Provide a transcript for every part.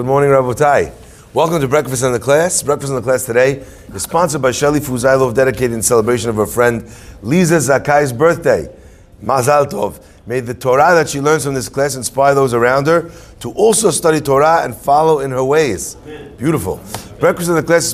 Good morning, Rabotai. Welcome to Breakfast in the Class. Breakfast in the Class today is sponsored by Shelly Fuzailov, dedicated in celebration of her friend Liza Zakai's birthday. Mazal Tov. May the Torah that she learns from this class inspire those around her to also study Torah and follow in her ways. Beautiful. Breakfast in the Class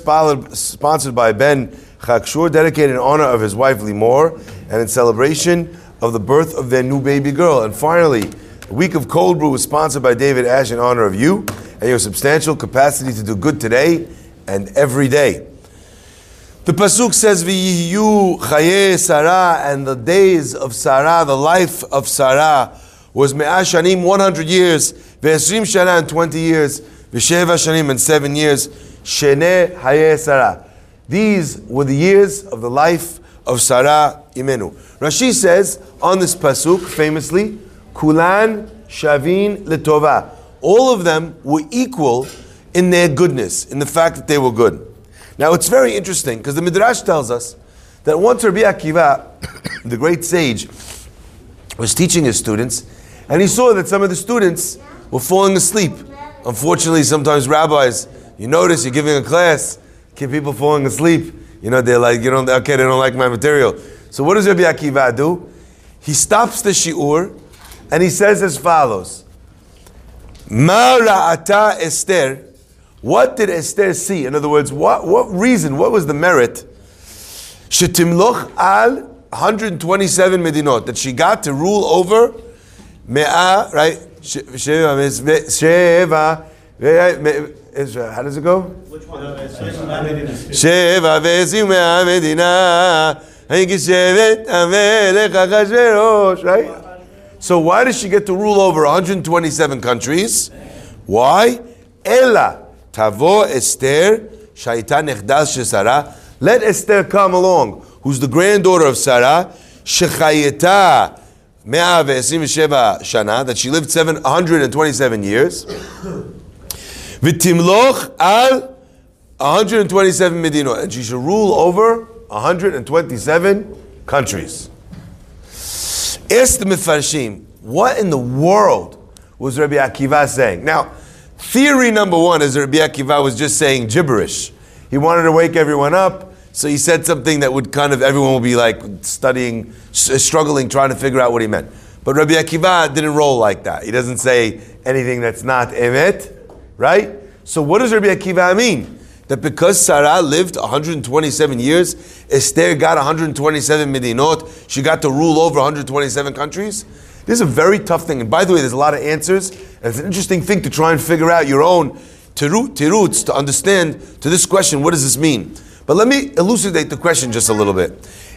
is sponsored by Ben Chakshur, dedicated in honor of his wife Limor and in celebration of the birth of their new baby girl. And finally, the week of cold brew is sponsored by David Ash in honor of you and your substantial capacity to do good today and every day. The pasuk says, "V'yiyu chaye Sarah," and the days of Sarah, the life of Sarah, was me'ah shanim, one hundred years, ve'esrim shana, and twenty years, v'sheva shanim, and seven years, shene haye Sarah. These were the years of the life of Sarah Imenu. Rashi says on this pasuk, famously, "Kulan shavin letova." all of them were equal in their goodness, in the fact that they were good. Now it's very interesting because the Midrash tells us that once Rabbi Akiva, the great sage, was teaching his students, and he saw that some of the students were falling asleep. Unfortunately, sometimes rabbis, you notice you're giving a class, keep people falling asleep. You know, they're like, you know, okay, they don't like my material. So what does Rabbi Akiva do? He stops the shiur and he says as follows. Ma ra'ata Esther. What did Esther see? In other words, what, what reason, what was the merit? Shetimloch al 127 medinot, that she got to rule over me'a, right? Sheva, how does it go? Which one? Sheva ve'ezim me'a medina, right? So why does she get to rule over 127 countries? Why? Ella tavo Esther shaita nechdas shesara. Let Esther come along, who's the granddaughter of Sarah, shechayeta mea ve'esim shana, that she lived 727 years. V'timloch al 127 medinot, and she should rule over 127 countries. Ask the Mifarshim, what in the world was Rabbi Akiva saying? Now, theory number one is Rabbi Akiva was just saying gibberish. He wanted to wake everyone up, so he said something that would kind of, everyone will be like studying, uh, struggling, trying to figure out what he meant. But Rabbi Akiva didn't roll like that. He doesn't say anything that's not emet, right? So what does Rabbi Akiva mean? That because Sarah lived 127 years, Esther got 127 medinot, she got to rule over 127 countries? This is a very tough thing. And by the way, there's a lot of answers, and it's an interesting thing to try and figure out your own tiruts to understand to this question, what does this mean? But let me elucidate the question just a little bit.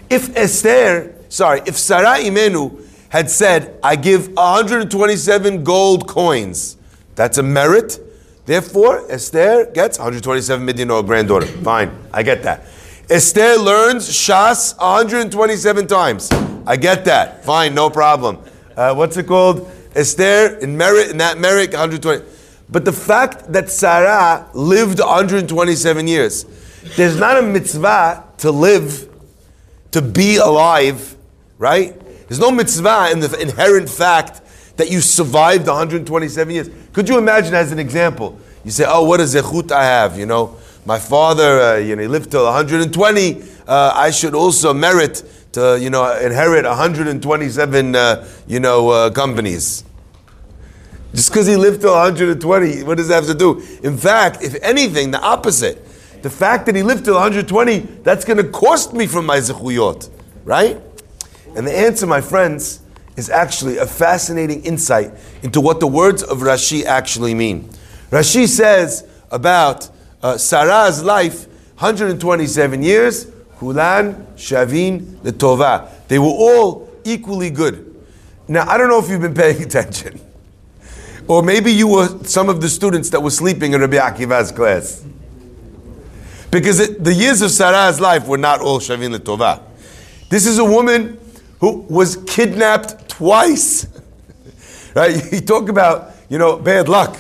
If Esther, sorry, if Sarah Imenu had said, I give 127 gold coins, that's a merit Therefore, Esther gets 127 Midian granddaughter. Fine, I get that. Esther learns Shas 127 times. I get that. Fine, no problem. Uh, what's it called? Esther in merit, in that merit, 120. But the fact that Sarah lived 127 years, there's not a mitzvah to live, to be alive, right? There's no mitzvah in the inherent fact that you survived 127 years. Could you imagine as an example? You say, oh, what a zechut I have, you know. My father, uh, you know, he lived till 120. Uh, I should also merit to, you know, inherit 127, uh, you know, uh, companies. Just because he lived till 120, what does that have to do? In fact, if anything, the opposite. The fact that he lived till 120, that's going to cost me from my zechuyot, right? And the answer, my friends, is actually a fascinating insight into what the words of Rashi actually mean. Rashi says about uh, Sarah's life, 127 years, Hulan, Shavin, Letova. They were all equally good. Now, I don't know if you've been paying attention. Or maybe you were some of the students that were sleeping in Rabbi Akiva's class. Because it, the years of Sarah's life were not all Shavin Letova. This is a woman who was kidnapped twice. right? You talk about, you know, bad luck.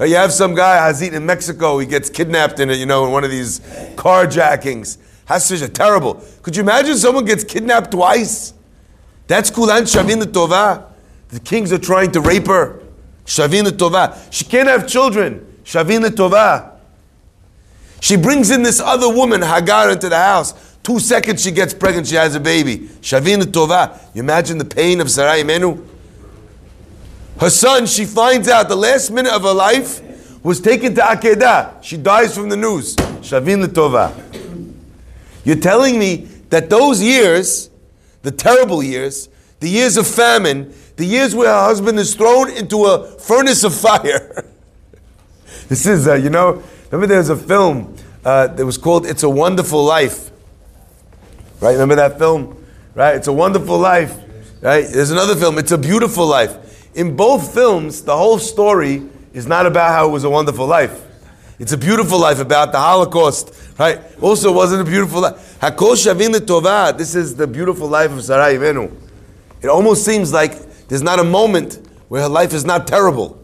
You have some guy, Hazit in Mexico, he gets kidnapped in, a, you know, in one of these carjackings. That's such a terrible. Could you imagine someone gets kidnapped twice? That's Kulan Shavin Tova. The kings are trying to rape her. Shavin Tova. She can't have children. Shavin Tova. She brings in this other woman, Hagar, into the house. Two seconds she gets pregnant, she has a baby. Shavin Tova. You imagine the pain of Sarah Imenu? Her son, she finds out the last minute of her life was taken to Akedah. She dies from the news. Shavin Tova. You're telling me that those years, the terrible years, the years of famine, the years where her husband is thrown into a furnace of fire. this is, uh, you know, remember there's a film uh, that was called It's a Wonderful Life. Right? Remember that film? Right? It's a Wonderful Life. Right? There's another film, It's a Beautiful Life. In both films, the whole story is not about how it was a wonderful life. It's a beautiful life about the Holocaust, right? Also, wasn't a beautiful life. Hakol Shavin. This is the beautiful life of Sarai Imenu. It almost seems like there's not a moment where her life is not terrible.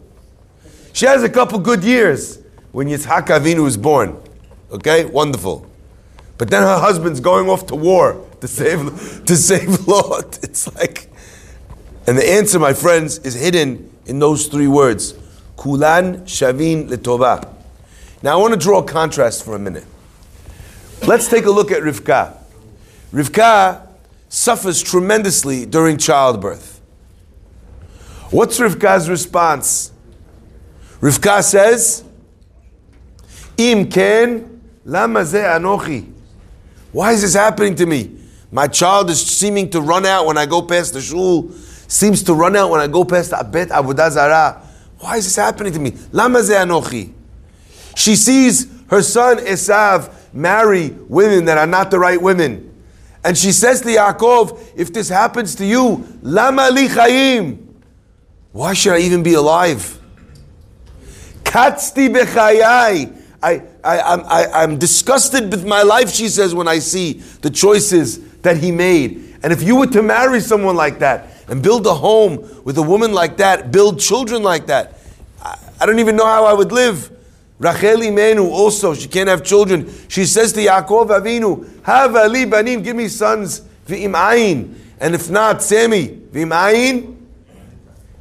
She has a couple good years when Yitzhak Avinu was born. Okay, wonderful. But then her husband's going off to war to save to save Lot. It's like, and the answer, my friends, is hidden in those three words: Kulan Shavin Letova. Now, I want to draw a contrast for a minute. Let's take a look at Rivka. Rivka suffers tremendously during childbirth. What's Rivka's response? Rivka says, Im ken lama anochi. Why is this happening to me? My child is seeming to run out when I go past the shul, seems to run out when I go past the abet avodah zara. Why is this happening to me? Lama anochi. She sees her son Esav marry women that are not the right women. And she says to Yaakov, if this happens to you, lama li chayim. Why should I even be alive? Katzti bechayai. I, I, I'm, I, I'm disgusted with my life, she says, when I see the choices that he made. And if you were to marry someone like that and build a home with a woman like that, build children like that, I, I don't even know how I would live. Rachel Imenu also, she can't have children. She says to Yaakov Avinu, Have Ali banim, give me sons, v'im ayin. And if not, Sammy, v'im ayin,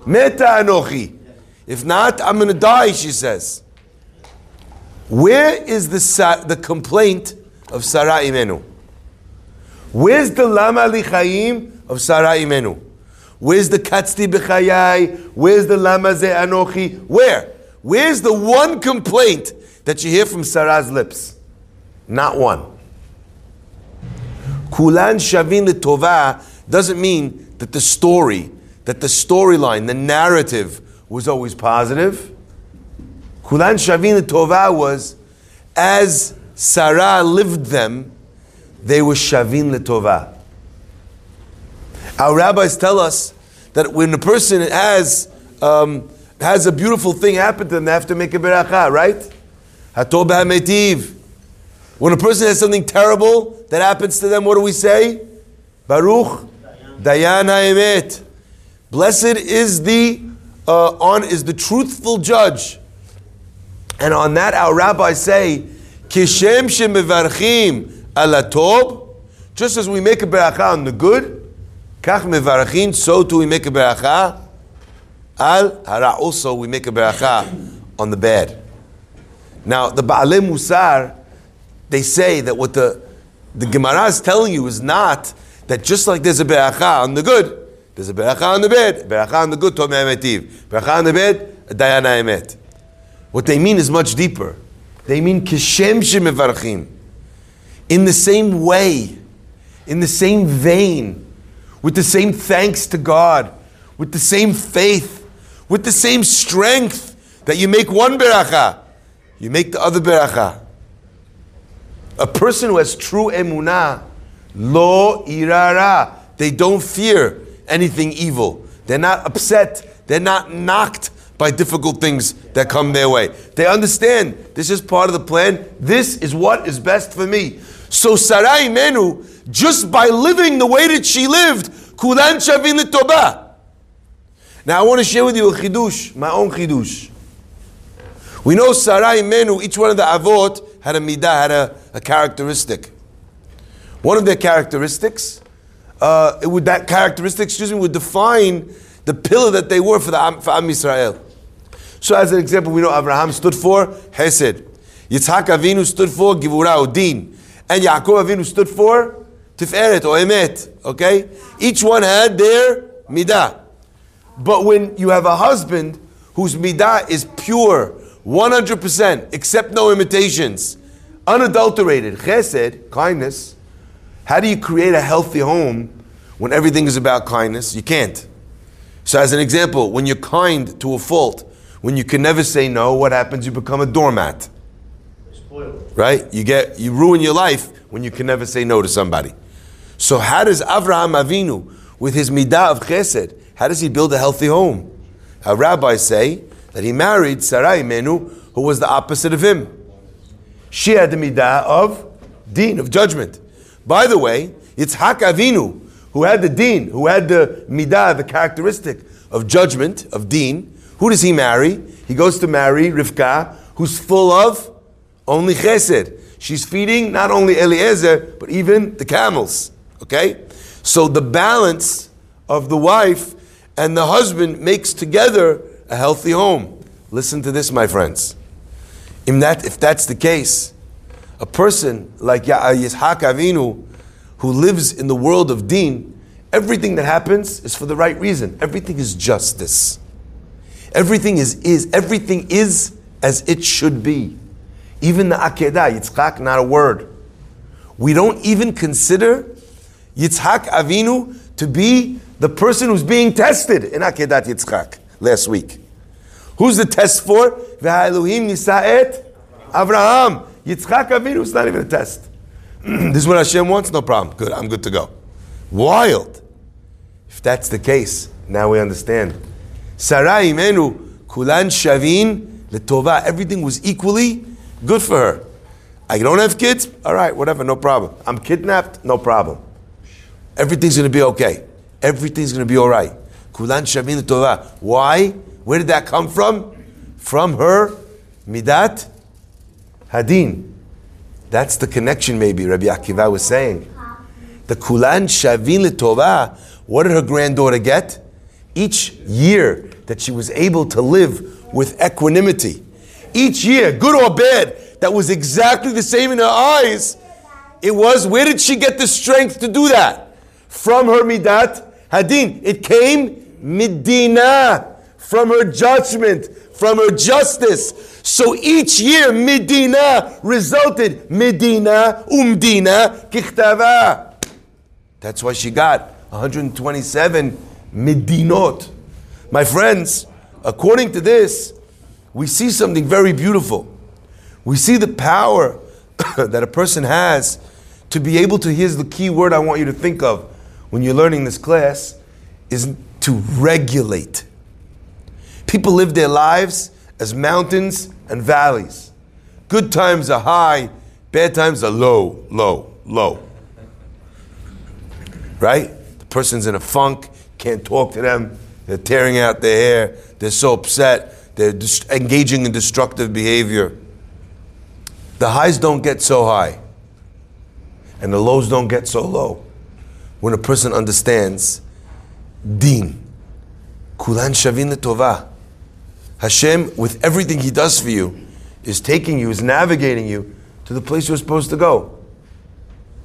meta anochi. If not, I'm going to die, she says. Where is the, the complaint of Sarah Imenu? Where's the Lama Lichaim of Sarah Imenu? Where's the Katzti B'chayai? Where's the Lama Ze Anochi? Where? Where's the one complaint that you hear from Sarah's lips? Not one. Kulan shavin tova doesn't mean that the story, that the storyline, the narrative was always positive. Kulan shavin tova was as Sarah lived them, they were shavin letova. Our rabbis tell us that when a person has um, has a beautiful thing happen to them, they have to make a beracha, right? Hatob ha'metiv. When a person has something terrible that happens to them, what do we say? Baruch Dayan ha'emet. Blessed is the uh, on is the truthful judge. And on that, our rabbis say, Kishem shemevarchim alatob. Just as we make a beracha on the good, kach mevarchin, so too we make a beracha Al hara also we make a beracha on the bed. Now the Ba'alim Musar, they say that what the the Gemara is telling you is not that just like there's a beracha on the good, there's a beracha on the bed, beracha on the good, tomei emetiv, beracha on the bed, dayana emet. What they mean is much deeper. They mean kishem shemevarchim. In the same way, in the same vein, with the same thanks to God, with the same faith, with the same strength that you make one beracha, you make the other beracha. A person who has true emunah, lo irara, they don't fear anything evil. They're not upset. They're not knocked by difficult things that come their way. They understand this is part of the plan. This is what is best for me. So Sarah Imenu, just by living the way that she lived, kulan shavin tobah. Now I want to share with you a chidush, my own chidush. We know Sarah Imenu, each one of the avot had a midah, had a, a characteristic. One of their characteristics, uh, it would that characteristic, excuse me, would define the pillar that they were for the for Am Israel. So as an example, we know Abraham stood for Hesed. Yitzhak Avinu stood for Givura or Din. And Yaakov Avinu stood for Tiferet or Emet. Okay? Each one had their midah. But when you have a husband whose midah is pure, 100%, except no imitations, unadulterated, chesed, kindness, how do you create a healthy home when everything is about kindness? You can't. So, as an example, when you're kind to a fault, when you can never say no, what happens? You become a doormat. Right? You get you ruin your life when you can never say no to somebody. So how does Avraham Avinu, with his midah of chesed, how does he build a healthy home? Our rabbis say that he married Sarah Imenu, who was the opposite of him. She had the midah of din, of judgment. By the way, Yitzhak Avinu, who had the din, who had the midah, the characteristic of judgment, of din, who does he marry? He goes to marry Rivka, who's full of only chesed. She's feeding not only Eliezer, but even the camels. Okay? So the balance of the wife and the husband makes together a healthy home. Listen to this, my friends. In that, if that's the case, a person like Yitzhak Avinu, who lives in the world of Deen, everything that happens is for the right reason. Everything is justice. Everything is, is everything is as it should be. Even the Akedah, Yitzchak, not a word. We don't even consider Yitzhak Avinu to be the person who's being tested in Akedat Yitzchak last week. Who's the test for? V'ha'elohim nisa'et Avraham. Yitzchak Avinu is not even a test. this is what Hashem wants? No problem. Good, I'm good to go. Wild. If that's the case, now we understand. Sarai imenu kulan shavin letova. Everything was equally good for her. I don't have kids? All right, whatever, no problem. I'm kidnapped? No problem. Everything's going to be okay. Everything's going to be all right. Kulan shavin letova. Why? Where did that come from? From her midat hadin. That's the connection, maybe Rabbi Akiva was saying. The Kulan Shavin Litova, what did her granddaughter get? Each year that she was able to live with equanimity, each year, good or bad, that was exactly the same in her eyes, it was, where did she get the strength to do that? From her Midat Hadin. It came Midina, from her judgment, from her justice. So each year, Medina resulted Medina, Umdina, Kichtava. That's why she got 127 Medinot. My friends, according to this, we see something very beautiful. We see the power that a person has to be able to, here's the key word I want you to think of when you're learning this class, is to regulate. People live their lives as mountains and valleys. Good times are high, bad times are low, low, low. Right? The person's in a funk, can't talk to them, they're tearing out their hair, they're so upset, they're engaging in destructive behavior. The highs don't get so high, and the lows don't get so low. When a person understands deen, kulan shavin tova. Hashem, with everything He does for you, is taking you, is navigating you to the place you're supposed to go.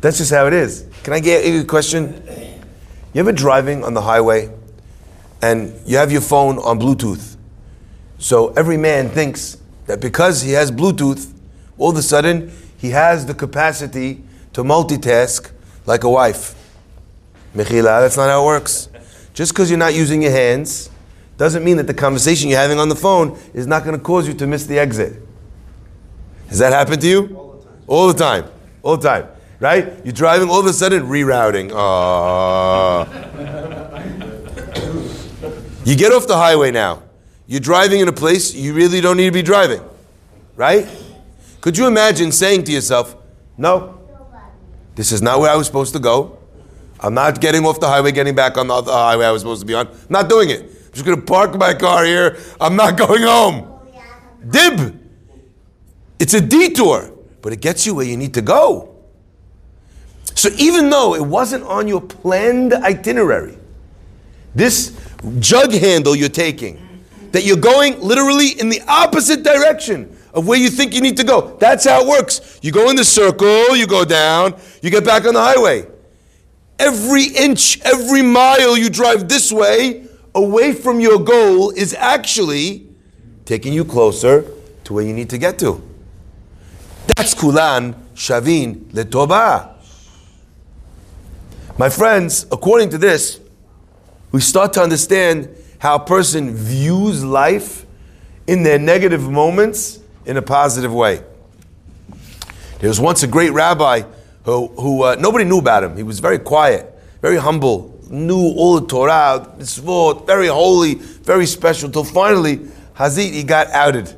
That's just how it is. Can I get you a question? You ever driving on the highway and you have your phone on Bluetooth? So every man thinks that because he has Bluetooth, all of a sudden he has the capacity to multitask like a wife. Mechila, that's not how it works. Just because you're not using your hands doesn't mean that the conversation you're having on the phone is not going to cause you to miss the exit. Has that happened to you? All the time. All the time. All the time. Right? You're driving, all of a sudden, rerouting. Ah. you get off the highway now. You're driving in a place you really don't need to be driving. Right? Could you imagine saying to yourself, no, this is not where I was supposed to go. I'm not getting off the highway, getting back on the highway I was supposed to be on. I'm not doing it. I'm just going to park my car here. I'm not going home. Dib. It's a detour, but it gets you where you need to go. So even though it wasn't on your planned itinerary, this jug handle you're taking that you're going literally in the opposite direction of where you think you need to go. That's how it works. You go in the circle, you go down, you get back on the highway. Every inch, every mile you drive this way, away from your goal, is actually taking you closer to where you need to get to. That's kulan shavin letobah. My friends, according to this, we start to understand how a person views life in their negative moments in a positive way. There was once a great rabbi who, who uh, nobody knew about him. He was very quiet, very humble, knew all the Torah, mitzvot, very holy, very special. Till finally, Hazit, he got outed.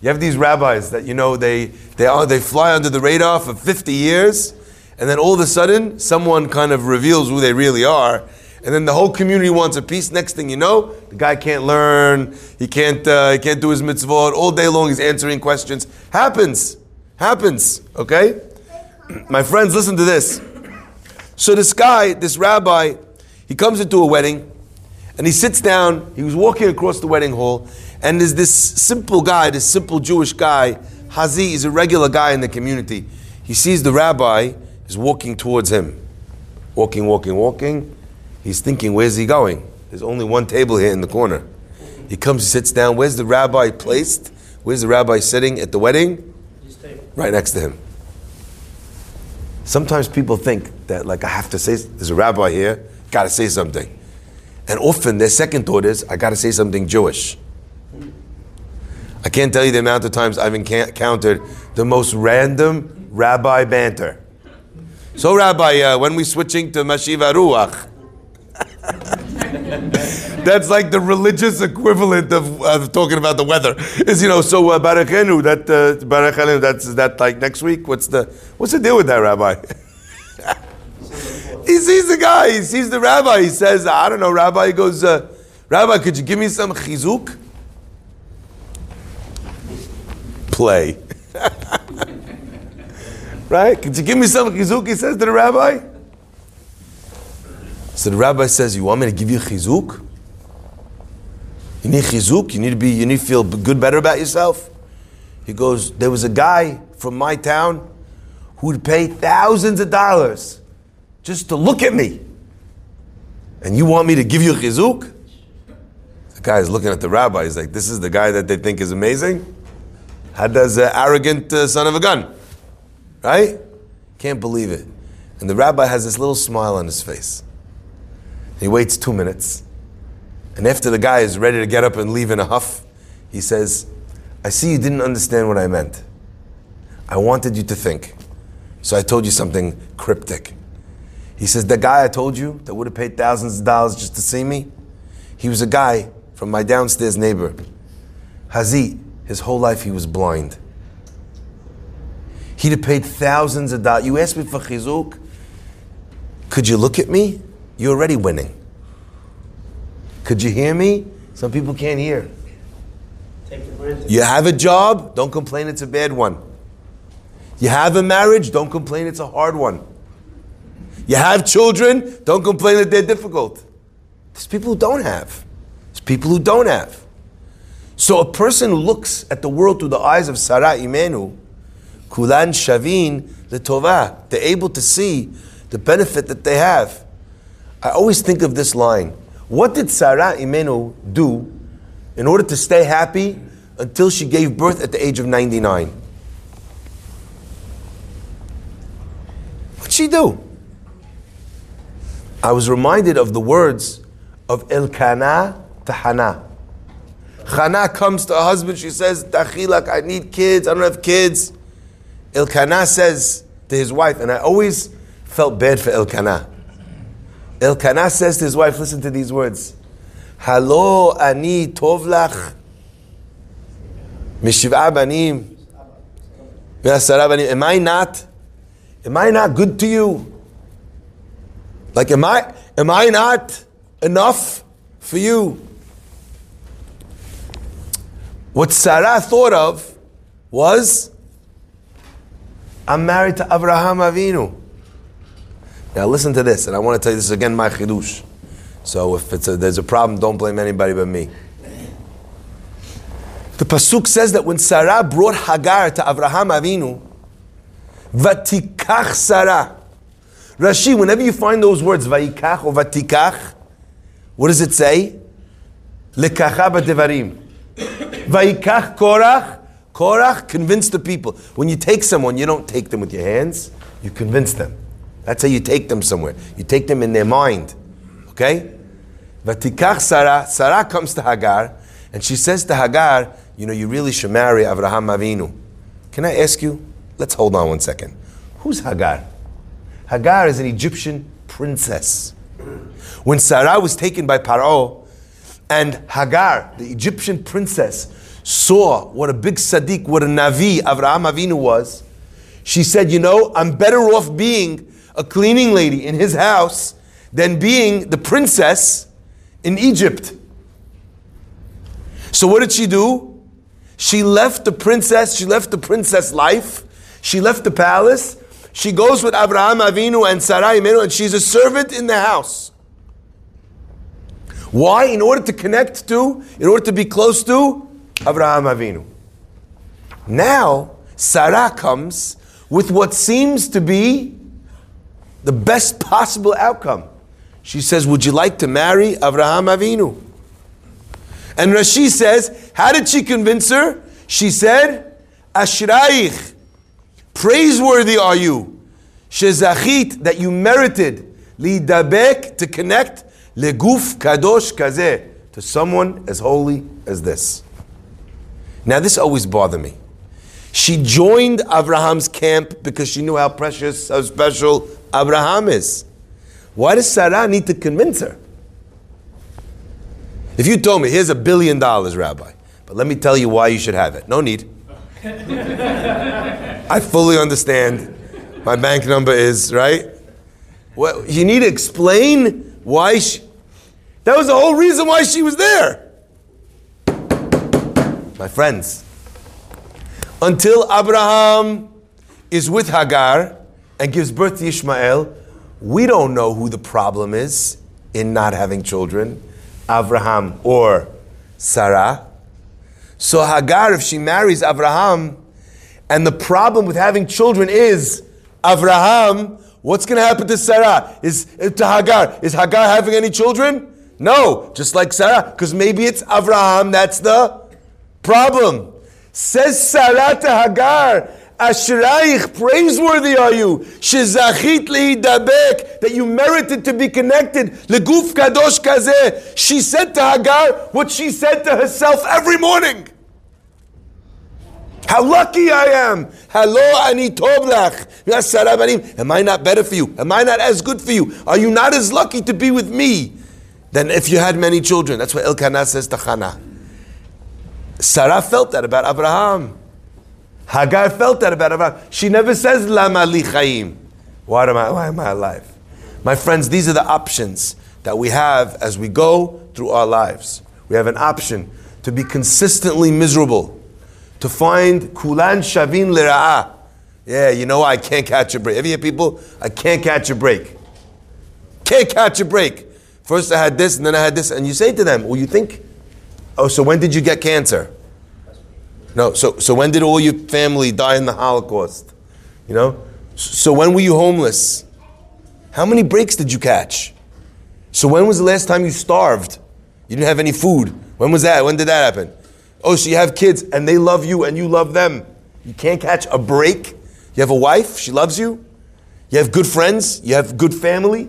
You have these rabbis that you know they they are they fly under the radar for 50 years, and then all of a sudden someone kind of reveals who they really are, and then the whole community wants a piece. Next thing you know, the guy can't learn, he can't uh, he can't do his mitzvot all day long. He's answering questions. Happens, happens. Okay, my friends, listen to this. So this guy, this rabbi, he comes into a wedding, and he sits down. He was walking across the wedding hall, and there's this simple guy, this simple Jewish guy, Hazi, is a regular guy in the community. He sees the rabbi is walking towards him. Walking, walking, walking. He's thinking, where's he going? There's only one table here in the corner. He comes, he sits down. Where's the rabbi placed? Where's the rabbi sitting at the wedding? Right next to him. Sometimes people think that, like, I have to say, there's a rabbi here, gotta say something. And often their second thought is, I gotta say something Jewish. I can't tell you the amount of times I've encountered the most random rabbi banter. So, Rabbi, uh, when we switching to Mashiva Ruach? That's like the religious equivalent of, of, talking about the weather. Is you know so uh, Barakenu that uh, Barakenu that's that like next week. What's the what's the deal with that, Rabbi? he sees the guy. He sees the rabbi. He says, I don't know, Rabbi. He goes, uh, Rabbi, could you give me some chizuk? play. right? Could you give me some chizuk? He says to the rabbi. So the rabbi says, "You want me to give you chizuk? You need chizuk. You need to be. You need to feel good, better about yourself." He goes, "There was a guy from my town who'd pay thousands of dollars just to look at me, and you want me to give you chizuk?" The guy is looking at the rabbi. He's like, "This is the guy that they think is amazing." How does an arrogant uh, son of a gun? Right? Can't believe it. And the rabbi has this little smile on his face. He waits two minutes. And after the guy is ready to get up and leave in a huff, he says, I see you didn't understand what I meant. I wanted you to think. So I told you something cryptic. He says, The guy I told you that would have paid thousands of dollars just to see me, he was a guy from my downstairs neighbor. Hazit, his whole life he was blind. He'd have paid thousands of dollars. You asked me for chizuk. Could you look at me? You're already winning. Could you hear me? Some people can't hear. You have a job, don't complain it's a bad one. You have a marriage, don't complain it's a hard one. You have children, don't complain that they're difficult. There's people who don't have. There's people who don't have. So a person looks at the world through the eyes of Sarah Imenu, Kulan Shavin Letova, they're able to see the benefit that they have. I always think of this line. What did Sarah Imenu do in order to stay happy until she gave birth at the age of 99? What'd she do? I was reminded of the words of Elkanah to Hannah. Chana comes to her husband, she says, Tachilak, I need kids, I don't have kids. Elkanah says to his wife, and I always felt bad for Elkanah. Elkanah says to his wife, listen to these words. Halo ani tovlach mishiv'a banim banim. Am I not? Am I not good to you? Like, am I? Am I not enough for you? What Sarah thought of was, I'm married to Abraham Avinu. Now listen to this, and I want to tell you this again, my chidush. So if a, there's a problem, don't blame anybody but me. The pasuk says that when Sarah brought Hagar to Avraham Avinu, vatikach Sarah. Rashi, whenever you find those words, vaikach or vatikach, what does it say? Lekacha devarim. Vaikach Korach. Korach convinced the people. When you take someone, you don't take them with your hands, you convince them. That's how you take them somewhere. You take them in their mind. Okay? Vatikach Sarah. Sarah comes to Hagar and she says to Hagar, You know, you really should marry Avraham Avinu. Can I ask you? Let's hold on one second. Who's Hagar? Hagar is an Egyptian princess. When Sarah was taken by Paro, and Hagar, the Egyptian princess, saw what a big Sadiq, what a Navi Avraham Avinu was, she said, You know, I'm better off being a cleaning lady in his house than being the princess in Egypt. So what did she do? She left the princess, she left the princess life, she left the palace, she goes with Abraham Avinu and Sarai Imenu, and she's a servant in the house. Why? In order to connect to, in order to be close to Abraham Avinu. Now, Sarah comes with what seems to be the best possible outcome. She says, Would you like to marry Avraham Avinu? And Rashi says, How did she convince her? She said, Ashraich, praiseworthy are you, Shezachit, that you merited, Lidabek, to connect, Leguf Kadosh Kazeh, to someone as holy as this. Now, this always bothered me. She joined Avraham's camp because she knew how precious, how special Abraham is. Why does Sarah need to convince her? If you told me, here's a billion dollars, Rabbi, but let me tell you why you should have it. No need. I fully understand. My bank number is, right? Well, you need to explain why she. That was the whole reason why she was there. My friends, until Abraham is with Hagar and gives birth to Ishmael, we don't know who the problem is in not having children, Abraham or Sarah. So Hagar, if she marries Abraham, and the problem with having children is Abraham, what's going to happen to Sarah? Is eh, to Hagar? Is Hagar having any children? No, just like Sarah, because maybe it's Abraham that's the problem. Says Sarah to Hagar, Ashraich, praiseworthy are you. Shezachit leidabek, that you merited to be connected. Leguf kadosh kazeh. She said to Hagar what she said to herself every morning. How lucky I am. Hello, ani tov lach. Am I not better for you? Am I not as good for you? Are you not as lucky to be with me than if you had many children? That's what Elkanah says to Hannah. Sarah felt that about Abraham. Hagar felt that about Abraham. She never says, Lama li chaim. Why am I, why am I alive? My friends, these are the options that we have as we go through our lives. We have an option to be consistently miserable, to find kulan shavin lira'ah. Yeah, you know I can't catch a break. Have you hear people? I can't catch a break. Can't catch a break. First I had this, and then I had this, and you say to them, "Well, you think? Oh, so when did you get cancer? No, so, so when did all your family die in the Holocaust? You know? So when were you homeless? How many breaks did you catch? So when was the last time you starved? You didn't have any food. When was that? When did that happen? Oh, so you have kids and they love you and you love them. You can't catch a break. You have a wife, she loves you. You have good friends, you have good family,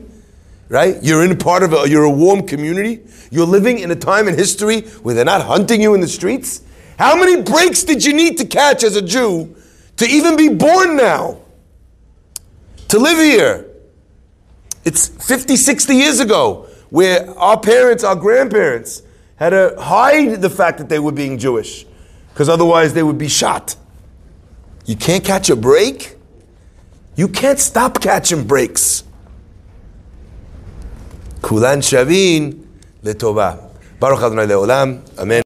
right? You're in part of a, you're a warm community. You're living in a time in history where they're not hunting you in the streets. How many breaks did you need to catch as a Jew to even be born now? To live here? It's 50, 60 years ago where our parents, our grandparents, had to hide the fact that they were being Jewish because otherwise they would be shot. You can't catch a break? You can't stop catching breaks. Kulan Shavin Letova. Baruch Adonai Leolam. Amen.